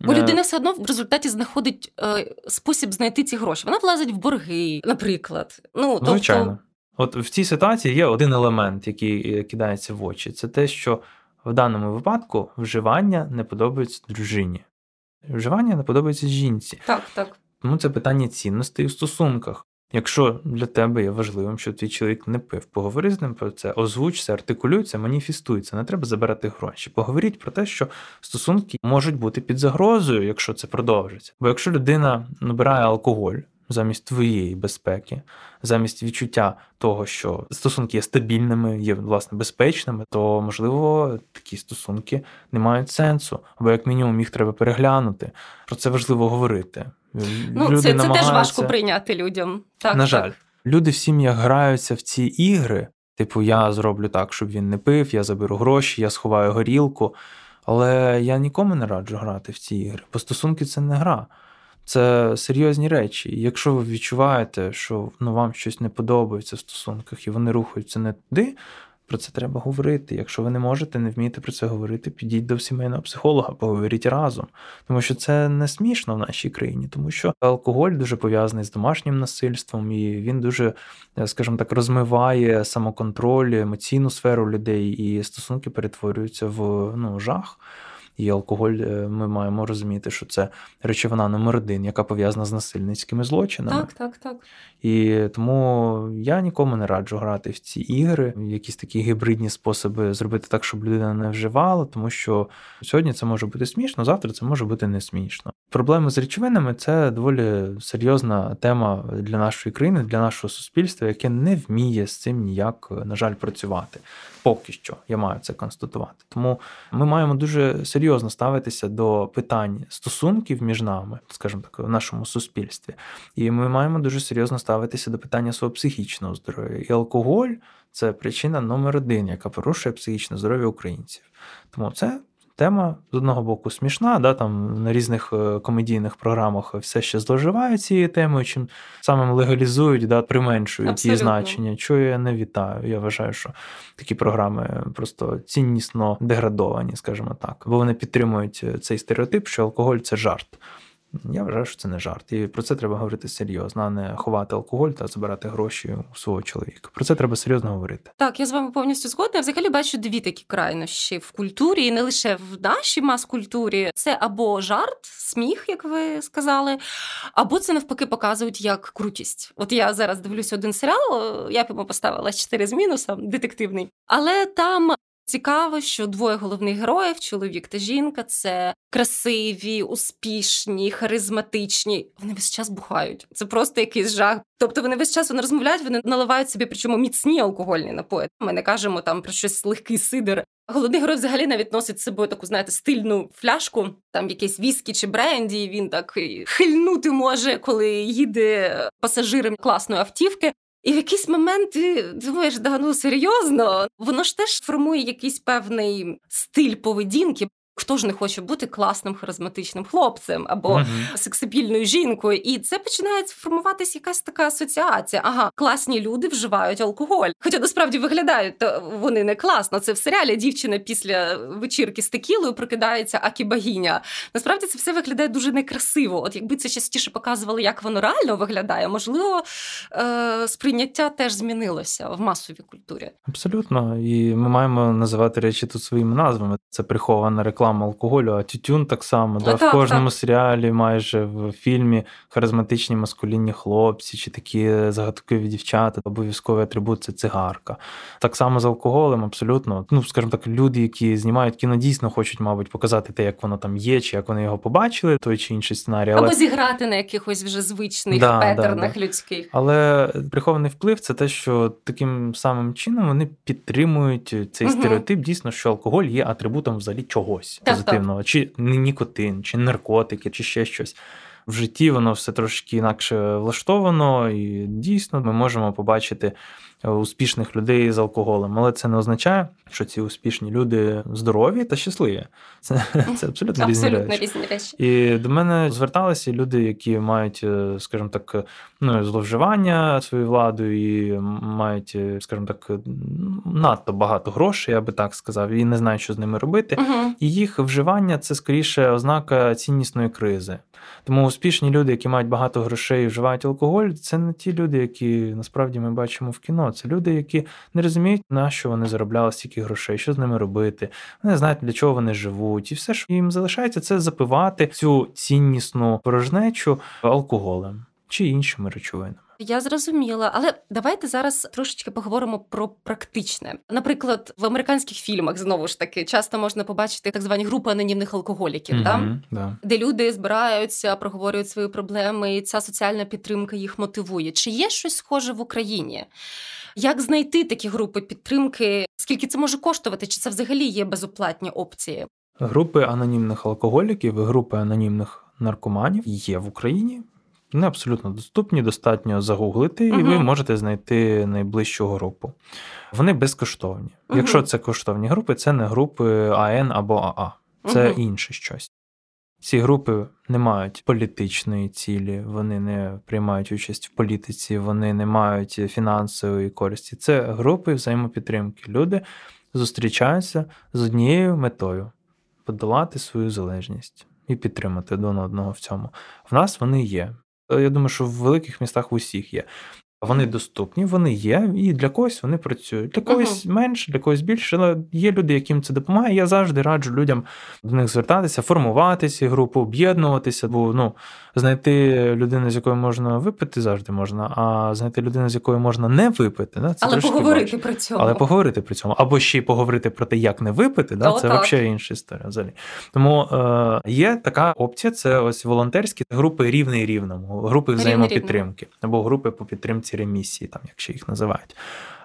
Бо е, людина все одно в результаті знаходить е, спосіб знайти ці гроші. Вона влазить в борги, наприклад. Ну, тобто... Звичайно. От в цій ситуації є один елемент, який кидається в очі. Це те, що в даному випадку вживання не подобається дружині. Вживання не подобається жінці. Так, так. Тому це питання цінностей у стосунках. Якщо для тебе є важливим, що твій чоловік не пив, поговори з ним про це, озвуч це, артикулюй не треба забирати гроші. Поговоріть про те, що стосунки можуть бути під загрозою, якщо це продовжиться. Бо якщо людина набирає алкоголь замість твоєї безпеки, замість відчуття того, що стосунки є стабільними, є власне безпечними, то можливо такі стосунки не мають сенсу, або як мінімум їх треба переглянути. Про це важливо говорити. Ну, Люди це, це теж важко прийняти людям. Так, На так. жаль, люди в сім'ях граються в ці ігри. Типу, я зроблю так, щоб він не пив, я заберу гроші, я сховаю горілку. Але я нікому не раджу грати в ці ігри, бо стосунки це не гра. Це серйозні речі. І якщо ви відчуваєте, що ну, вам щось не подобається в стосунках і вони рухаються не туди, про це треба говорити. Якщо ви не можете, не вмієте про це говорити, підіть до сімейного психолога, поговоріть разом. Тому що це не смішно в нашій країні, тому що алкоголь дуже пов'язаний з домашнім насильством, і він дуже, скажімо так, розмиває самоконтроль, емоційну сферу людей, і стосунки перетворюються в ну, жах. І алкоголь е, ми маємо розуміти, що це речовина номер один, яка пов'язана з насильницькими злочинами. Так, так, так. І тому я нікому не раджу грати в ці ігри, якісь такі гібридні способи зробити так, щоб людина не вживала, тому що сьогодні це може бути смішно, завтра це може бути не смішно. Проблеми з речовинами це доволі серйозна тема для нашої країни, для нашого суспільства, яке не вміє з цим ніяк, на жаль, працювати. Поки що я маю це констатувати. Тому ми маємо дуже серйозно ставитися до питань стосунків між нами, скажімо так, в нашому суспільстві. І ми маємо дуже серйозно ставитися до питання свого психічного здоров'я. І алкоголь це причина номер один, яка порушує психічне здоров'я українців. Тому це тема з одного боку смішна, да, там на різних е, комедійних програмах все ще зловживають цією темою, чим самим легалізують, да, применшують її значення. Чого я не вітаю. Я вважаю, що такі програми просто ціннісно деградовані, скажімо так, бо вони підтримують е, цей стереотип, що алкоголь це жарт. Я вважаю, що це не жарт. І про це треба говорити серйозно, а не ховати алкоголь та забирати гроші у свого чоловіка. Про це треба серйозно говорити. Так, я з вами повністю згодна. Я взагалі бачу дві такі крайнощі в культурі, і не лише в нашій мас-культурі. Це або жарт, сміх, як ви сказали, або це навпаки показують як крутість. От я зараз дивлюся один серіал, я б йому поставила 4 з мінусом, детективний, але там Цікаво, що двоє головних героїв, чоловік та жінка, це красиві, успішні, харизматичні. Вони весь час бухають. Це просто якийсь жах. Тобто вони весь час вони розмовляють, вони наливають собі, причому міцні алкогольні напої. Ми не кажемо там про щось легкий сидер. Головний герой взагалі навіть носить з собою таку, знаєте, стильну фляжку, там якийсь віскі чи бренді. Він так хильнути може, коли їде пасажиром класної автівки. І в якийсь момент ти думаєш, да ну серйозно, воно ж теж формує якийсь певний стиль поведінки. Хто ж не хоче бути класним харизматичним хлопцем або uh-huh. сексапільною жінкою, і це починає формуватися якась така асоціація. Ага, класні люди вживають алкоголь. Хоча насправді виглядають то вони не класно. Це в серіалі дівчина після вечірки з текілою прокидається акі богиня. Насправді це все виглядає дуже некрасиво. От якби це частіше показували, як воно реально виглядає, можливо, е- сприйняття теж змінилося в масовій культурі. Абсолютно, і ми маємо називати речі тут своїми назвами. Це прихована реклама реклама алкоголю, а тютюн так само. Да? Так, в кожному так. серіалі, майже в фільмі харизматичні маскулінні хлопці чи такі загадкові дівчата, обов'язковий атрибут це цигарка. Так само з алкоголем, абсолютно. Ну, скажімо так, люди, які знімають кіно, дійсно хочуть, мабуть, показати те, як воно там є, чи як вони його побачили, той чи інший сценарій. Але... Або зіграти на якихось вже звичних да, петернах да, людських. Але прихований вплив це те, що таким самим чином вони підтримують цей угу. стереотип, дійсно, що алкоголь є атрибутом взагалі чогось так, позитивного, так. чи нікотин, чи наркотики, чи ще щось. В житті воно все трошки інакше влаштовано, і дійсно ми можемо побачити успішних людей з алкоголем, але це не означає, що ці успішні люди здорові та щасливі. Це це абсолютно, різні, речі. різні речі. І до мене зверталися люди, які мають, е, скажімо так, ну зловживання своєю владою і мають, е, скажімо так, надто багато грошей, я би так сказав, і не знають, що з ними робити. uh І їх вживання це скоріше ознака ціннісної кризи. Тому успішні люди, які мають багато грошей і вживають алкоголь, це не ті люди, які насправді ми бачимо в кіно. Це люди, які не розуміють, на що вони заробляли стільки грошей, що з ними робити. Вони не знають, для чого вони живуть, і все, що їм залишається, це запивати цю ціннісну порожнечу алкоголем чи іншими речовинами. Я зрозуміла, але давайте зараз трошечки поговоримо про практичне. Наприклад, в американських фільмах знову ж таки часто можна побачити так звані групи анонімних алкоголіків, mm-hmm, да? да? де люди збираються, проговорюють свої проблеми, і ця соціальна підтримка їх мотивує. Чи є щось схоже в Україні? Як знайти такі групи підтримки? Скільки це може коштувати? Чи це взагалі є безоплатні опції? Групи анонімних алкоголіків і групи анонімних наркоманів є в Україні. Вони абсолютно доступні, достатньо загуглити, угу. і ви можете знайти найближчу групу. Вони безкоштовні. Угу. Якщо це коштовні групи, це не групи АН або АА, це угу. інше щось. Ці групи не мають політичної цілі, вони не приймають участь в політиці, вони не мають фінансової користі. Це групи взаємопідтримки. Люди зустрічаються з однією метою подолати свою залежність і підтримати один одного в цьому. В нас вони є. Я думаю, що в великих містах в усіх є. Вони доступні, вони є, і для когось вони працюють. Для когось uh-huh. менше, для когось більше. Але є люди, яким це допомагає. Я завжди раджу людям до них звертатися, формувати ці групи, об'єднуватися, бо ну, знайти людину, з якою можна випити, завжди можна, а знайти людину, з якою можна не випити, да, це але поговорити важко. при цьому. Але поговорити при цьому. Або ще й поговорити про те, як не випити, да, це взагалі інша історія. взагалі. Тому е, є така опція: це ось волонтерські групи рівний рівному, групи взаємопідтримки або групи по підтримці ці ремісії, там, якщо їх називають.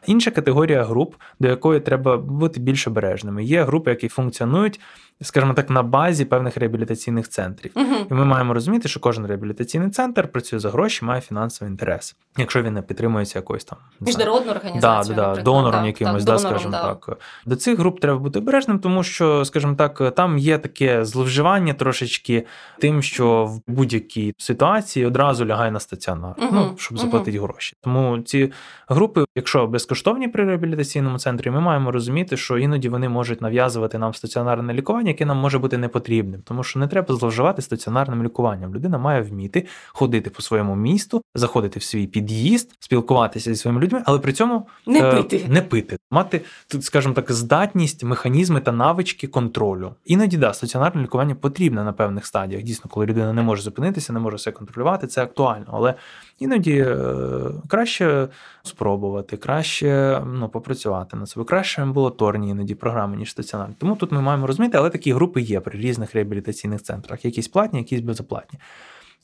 Інша категорія груп, до якої треба бути більш обережними. Є групи, які функціонують скажімо так, на базі певних реабілітаційних центрів. uh І ми маємо розуміти, що кожен реабілітаційний центр працює за гроші, має фінансовий інтерес, якщо він не підтримується якоюсь там міжнародну організацію, да, да, донором да, якимось, так, да, скажімо да. так. До цих груп треба бути обережним, тому що, скажімо так, там є таке зловживання трошечки тим, що в будь-якій ситуації одразу лягає на стаціонар, uh ну щоб заплатити uh гроші. Тому ці групи, якщо безкоштовні при реабілітаційному центрі, ми маємо розуміти, що іноді вони можуть нав'язувати нам стаціонарне лікування яке нам може бути непотрібним, тому що не треба зловживати стаціонарним лікуванням. Людина має вміти ходити по своєму місту, заходити в свій під'їзд, спілкуватися зі своїми людьми, але при цьому не е, пити. Не пити. Мати тут, скажімо так, здатність, механізми та навички контролю. Іноді да, стаціонарне лікування потрібне на певних стадіях. Дійсно, коли людина не може зупинитися, не може все контролювати, це актуально. Але іноді е, краще спробувати, краще ну, попрацювати над собою, краще амбулаторні іноді програми, ніж стаціонарні. Тому тут ми маємо розуміти, але такі групи є при різних реабілітаційних центрах, якісь платні, якісь безоплатні.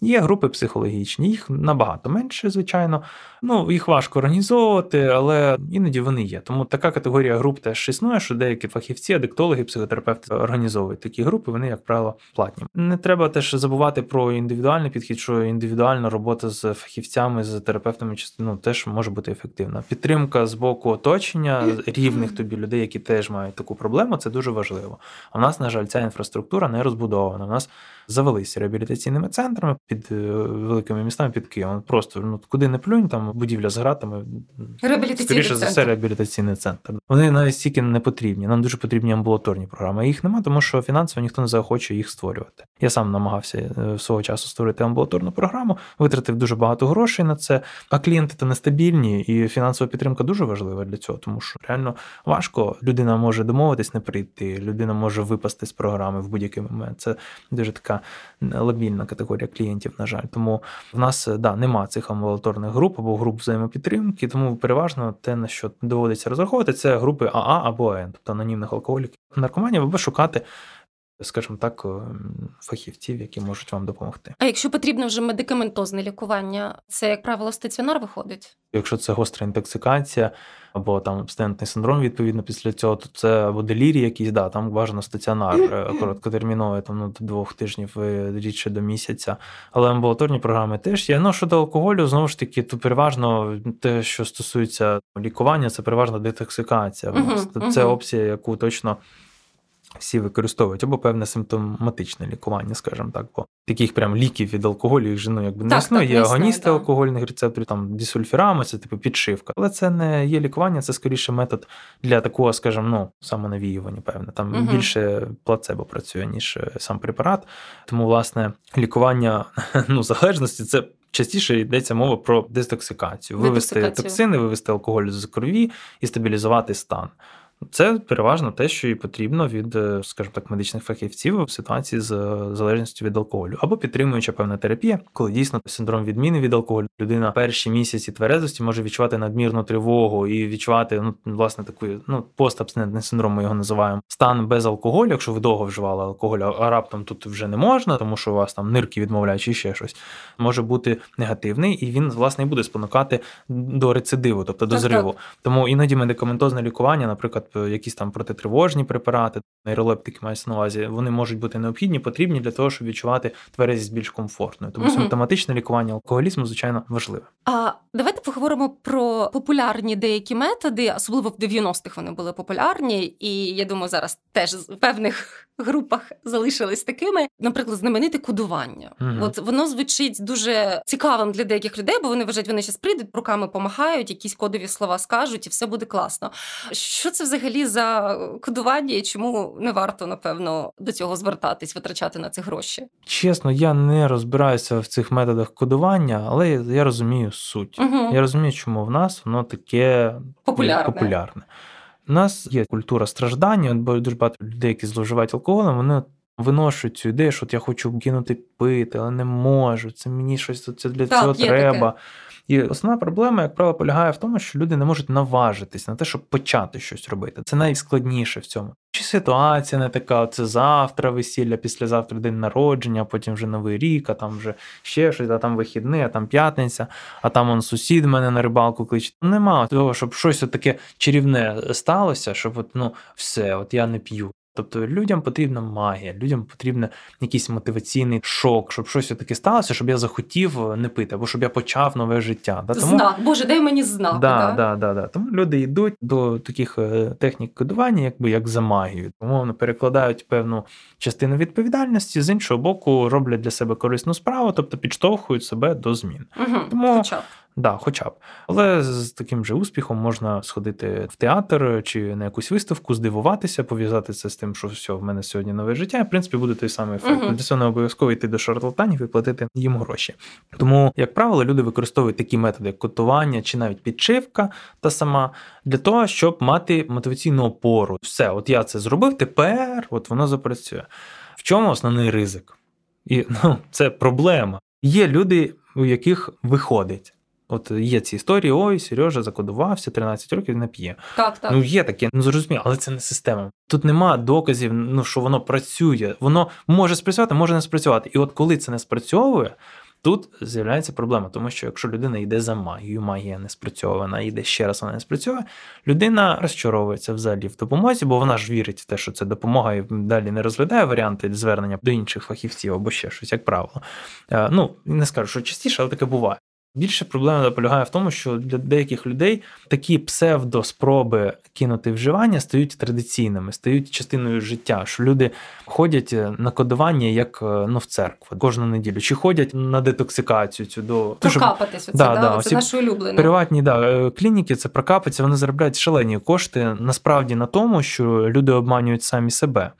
Є групи психологічні, їх набагато менше, звичайно. Ну, їх важко організовувати, але іноді вони є. Тому така категорія груп теж існує, що деякі фахівці, адиктологи, психотерапевти організовують такі групи, вони, як правило, платні. Не треба теж забувати про індивідуальний підхід, що індивідуальна робота з фахівцями, з терапевтами ну, теж може бути ефективна. Підтримка з боку оточення рівних тобі людей, які теж мають таку проблему, це дуже важливо. А в нас, на жаль, ця інфраструктура не розбудована. У нас завелися реабілітаційними центрами під е, великими містами під Києвом. Просто ну куди не плюнь, там будівля з гратами. Скоріше за все, реабілітаційний центр. Вони навіть стільки не потрібні. Нам дуже потрібні амбулаторні програми. Їх немає, тому що фінансово ніхто не захоче їх створювати. Я сам намагався е, свого часу створити амбулаторну програму, витратив дуже багато грошей на це. А клієнти то нестабільні, і фінансова підтримка дуже важлива для цього, тому що реально важко. Людина може домовитись не прийти, людина може випасти з програми в будь-який момент. Це дуже така лабільна категорія клієнтів, на жаль. Тому в нас да, нема цих амбулаторних груп або груп взаємопідтримки, тому переважно те, на що доводиться розраховувати, це групи АА або АН, тобто анонімних алкоголіків. Наркоманів або шукати скажімо так, е, фахівців, які можуть вам допомогти. А якщо потрібно вже медикаментозне лікування, це як правило стаціонар виходить? Якщо це гостра інтоксикація або там абстинентний синдром, відповідно після цього, то це або делірі якісь, да, там бажано стаціонар е, короткотерміновий, там ну, до двох тижнів е, рідше до місяця. Але амбулаторні програми теж є. Ну щодо алкоголю, знову ж таки, то переважно те, що стосується лікування, це переважно детоксикація. Uh-huh, це uh-huh. опція, яку точно всі використовують або певне симптоматичне лікування, скажімо так, бо таких прям ліків від алкоголю їх же ну, якби не існує. Є агоністи так. алкогольних рецепторів, там дісульфірами, це типу підшивка. Але це не є лікування, це скоріше метод для такого, скажімо, ну самонавіювання, певне. Там угу. більше плацебо працює, ніж е, сам препарат. Тому, власне, лікування ну, залежності це. Частіше йдеться мова про дестоксикацію, вивести токсини, вивести алкоголь з крові і стабілізувати стан. Це переважно те, що і потрібно від, е, скажімо так, медичних фахівців в ситуації з е, залежністю від алкоголю, або підтримуюча певна терапія, коли дійсно синдром відміни від алкоголю. Людина перші місяці тверезості може відчувати надмірну тривогу і відчувати ну власне таку ну постабстинентний синдром. Ми його називаємо стан без алкоголю. Якщо ви довго вживали алкоголь, а раптом тут вже не можна, тому що у вас там нирки відмовляють чи ще щось, може бути негативний, і він власне і буде спонукати до рецидиву, тобто до зриву. Тому іноді медикаментозне лікування, наприклад. Е, якісь там протитривожні препарати, нейролептики мається на увазі, вони можуть бути необхідні, потрібні для того, щоб відчувати тверезість більш комфортною. Тому угу. симптоматичне лікування алкоголізму, звичайно, важливе. А давайте поговоримо про популярні деякі методи, особливо в 90-х вони були популярні, і я думаю, зараз теж в певних групах залишились такими. Наприклад, знамените кодування. Угу. От воно звучить дуже цікавим для деяких людей, бо вони вважають, вони зараз прийдуть, руками помахають, якісь кодові слова скажуть, і все буде класно. Що це взагалі за кодування і чому не варто, напевно, до цього звертатись, витрачати на це гроші? Чесно, я не розбираюся в цих методах кодування, але я розумію суть. Угу. Я розумію, чому в нас воно таке популярне. популярне. У нас є культура страждання, бо дуже багато людей, які зловживають алкоголем, вони виношують цю ідею, що от я хочу кинути пити, але не можу. Це мені щось це для так, цього треба. Таке. І основна проблема, як правило, полягає в тому, що люди не можуть наважитись на те, щоб почати щось робити. Це найскладніше в цьому. Чи ситуація не така, це завтра весілля, післязавтра день народження, потім вже новий рік, а там вже ще щось, а там вихідний, а там п'ятниця, а там он сусід мене на рибалку кличе. Нема того, щоб щось таке чарівне сталося, щоб от, ну все, от я не п'ю. Тобто людям потрібна магія, людям потрібен якийсь мотиваційний шок, щоб щось таке сталося, щоб я захотів е, не пити, або щоб я почав нове життя. Да? Тому... Знак, Боже, дай мені знак. Да, да, да, да. Тому люди йдуть до таких е, технік кодування, якби як за магію. Умовно перекладають певну частину відповідальності, з іншого боку, роблять для себе корисну справу, тобто підштовхують себе до змін. Угу, Тому Да, хоча б. Але з таким же успіхом можна сходити в театр чи на якусь виставку, здивуватися, пов'язати це з тим, що все, в мене сьогодні нове життя. І, в принципі, буде той самий ефект. Uh-huh. Для цього не обов'язково йти до шарлатанів і платити їм гроші. Тому, як правило, люди використовують такі методи, як котування чи навіть підшивка та сама для того, щоб мати мотиваційну опору. Все, от я це зробив, тепер от воно запрацює. В чому основний ризик? І ну, це проблема. Є люди, у яких виходить. От є ці історії, ой, Сережа закодувався, 13 років не п'є. Так, так. Ну є таке, ну зрозуміло, але це не система. Тут нема доказів, ну що воно працює. Воно може спрацювати, може не спрацювати. І от коли це не спрацьовує, тут з'являється проблема, тому що якщо людина йде за магією, магія не спрацьована, йде ще раз, вона не спрацьовує, людина розчаровується взагалі в допомозі, бо вона ж вірить в те, що це допомога, і далі не розглядає варіанти звернення до інших фахівців або ще щось, як правило. Е, ну не скажу, що частіше, але таке буває. Більше проблема полягає в тому, що для деяких людей такі псевдоспроби кинути вживання стають традиційними, стають частиною життя. Що люди ходять е, на кодування як е, ну, в церкву кожну неділю, чи ходять на детоксикацію цю до прокапатись. Оце, да, да, да, це наше улюблене. Приватні да, е, клініки це прокапаться, вони заробляють шалені кошти насправді на тому, що люди обманюють самі себе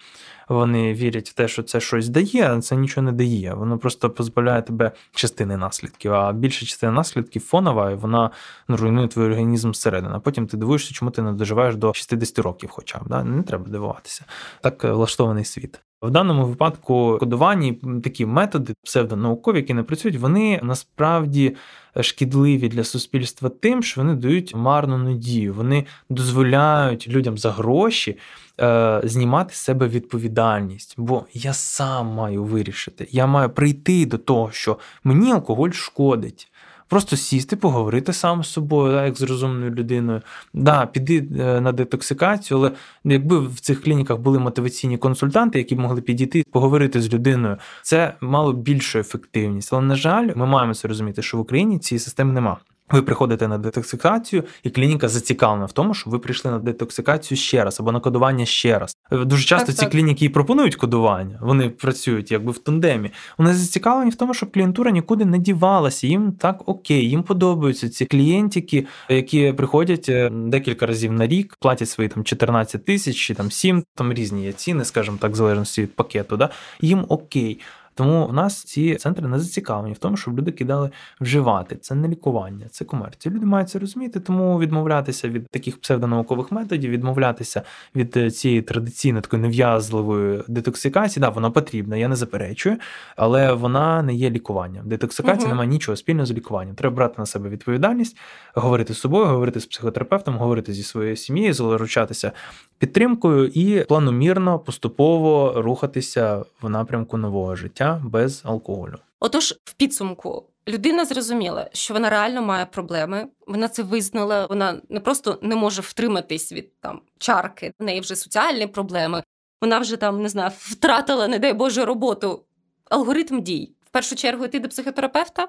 вони вірять в те, що це щось дає, а це нічого не дає. Воно просто позбавляє тебе частини наслідків. А більша частина наслідків фонова, і вона ну, руйнує твій організм зсередини. А Потім ти дивуєшся, чому ти не доживаєш до 60 років, хоча б да? не треба дивуватися. Так е, влаштований світ. В даному випадку кодувані такі методи псевдонаукові, які не працюють, вони насправді шкідливі для суспільства тим, що вони дають марну надію. Вони дозволяють людям за гроші е, знімати з себе відповідальність. Бо я сам маю вирішити. Я маю прийти до того, що мені алкоголь шкодить. Просто сісти, поговорити сам з собою, да, як з розумною людиною. Да, Піди е, на детоксикацію, але якби в цих клініках були мотиваційні консультанти, які могли підійти, поговорити з людиною, це мало більшу ефективність. Але, на жаль, ми маємо це розуміти, що в Україні цієї системи немає. Ви приходите на детоксикацію, і клініка зацікавлена в тому, що ви прийшли на детоксикацію ще раз або на кодування ще раз. Дуже часто так, ці так. клініки і пропонують кодування. Вони працюють якби в тандемі. Вони зацікавлені в тому, щоб клієнтура нікуди не дівалася. Їм так окей, їм подобаються ці клієнтики, які приходять е, декілька разів на рік, платять свої там 14 тисяч чи там 7, там різні є ціни, скажімо так, в залежності від пакету. Да? Їм окей. Тому в нас ці центри не зацікавлені в тому, щоб люди кидали вживати. Це не лікування, це комерція. Люди мають це розуміти, тому відмовлятися від таких псевдонаукових методів, відмовлятися від е, цієї традиційної такої нев'язливої детоксикації. Да, вона потрібна, я не заперечую, але вона не є лікуванням. Детоксикація угу. не має нічого спільного з лікуванням. Треба брати на себе відповідальність, говорити з собою, говорити з психотерапевтом, говорити зі своєю сім'єю, заручатися підтримкою і планомірно поступово рухатися в напрямку нового життя без алкоголю. Отож, в підсумку людина зрозуміла, що вона реально має проблеми. Вона це визнала. Вона не просто не може втриматись від там чарки, в неї вже соціальні проблеми. Вона вже там не знаю, втратила, не дай Боже, роботу. Алгоритм дій. В першу чергу йти до психотерапевта.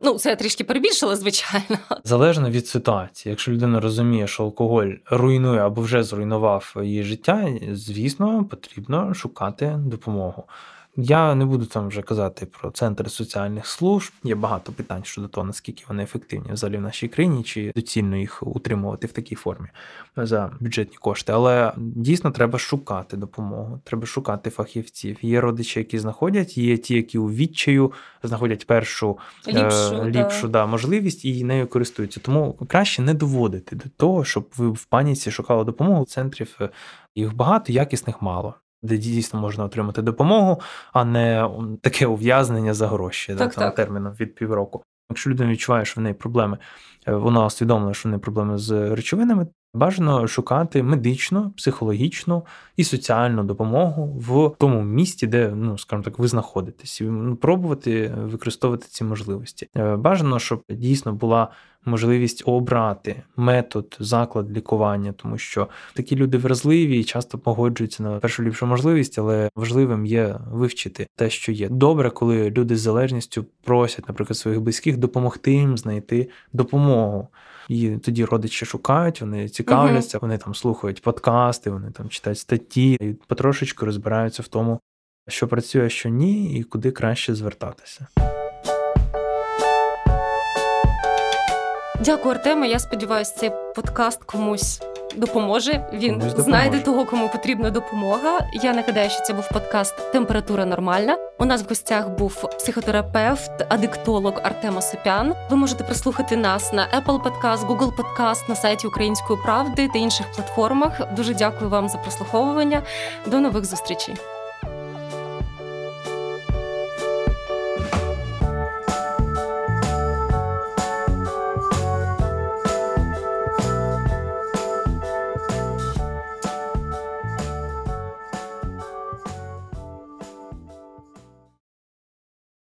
Ну, це я трішки перебільшила, звичайно. Залежно від ситуації. Якщо людина розуміє, що алкоголь руйнує або вже зруйнував її життя, звісно, потрібно шукати допомогу. Я не буду там вже казати про центри соціальних служб. Є багато питань щодо того, наскільки вони ефективні взагалі в нашій країні, чи доцільно їх утримувати в такій формі за бюджетні кошти. Але дійсно треба шукати допомогу, треба шукати фахівців. Є родичі, які знаходять, є ті, які у відчаю знаходять першу ліпшу, е, ліпшу да. да, можливість і нею користуються. Тому краще не доводити до того, щоб ви в паніці шукали допомогу. Центрів е, їх багато, якісних мало де дійсно можна отримати допомогу, а не таке ув'язнення за гроші так, да, терміном від півроку. Якщо людина відчуває, що в неї проблеми, е, вона усвідомлена, що в неї проблеми з речовинами, бажано шукати медичну, психологічну і соціальну допомогу в тому місті, де, ну скажімо так, ви знаходитесь, і пробувати використовувати ці можливості. Е, бажано, щоб дійсно була можливість обрати метод, заклад лікування, тому що такі люди вразливі і часто погоджуються на першу ліпшу можливість, але важливим є вивчити те, що є. Добре, коли люди з залежністю просять, наприклад, своїх близьких допомогти їм знайти допомогу. І тоді родичі шукають, вони цікавляться, вони там слухають подкасти, вони там читають статті і потрошечку розбираються в тому, що працює, що ні, і куди краще звертатися. Дякую, Артеме. Я сподіваюся, цей подкаст комусь допоможе. Він допоможе. знайде того, кому потрібна допомога. Я нагадаю, що це був подкаст Температура нормальна. У нас в гостях був психотерапевт, адиктолог Артем Осипян. Ви можете прослухати нас на Apple Podcast, Google Podcast, на сайті Української правди та інших платформах. Дуже дякую вам за прослуховування. До нових зустрічей.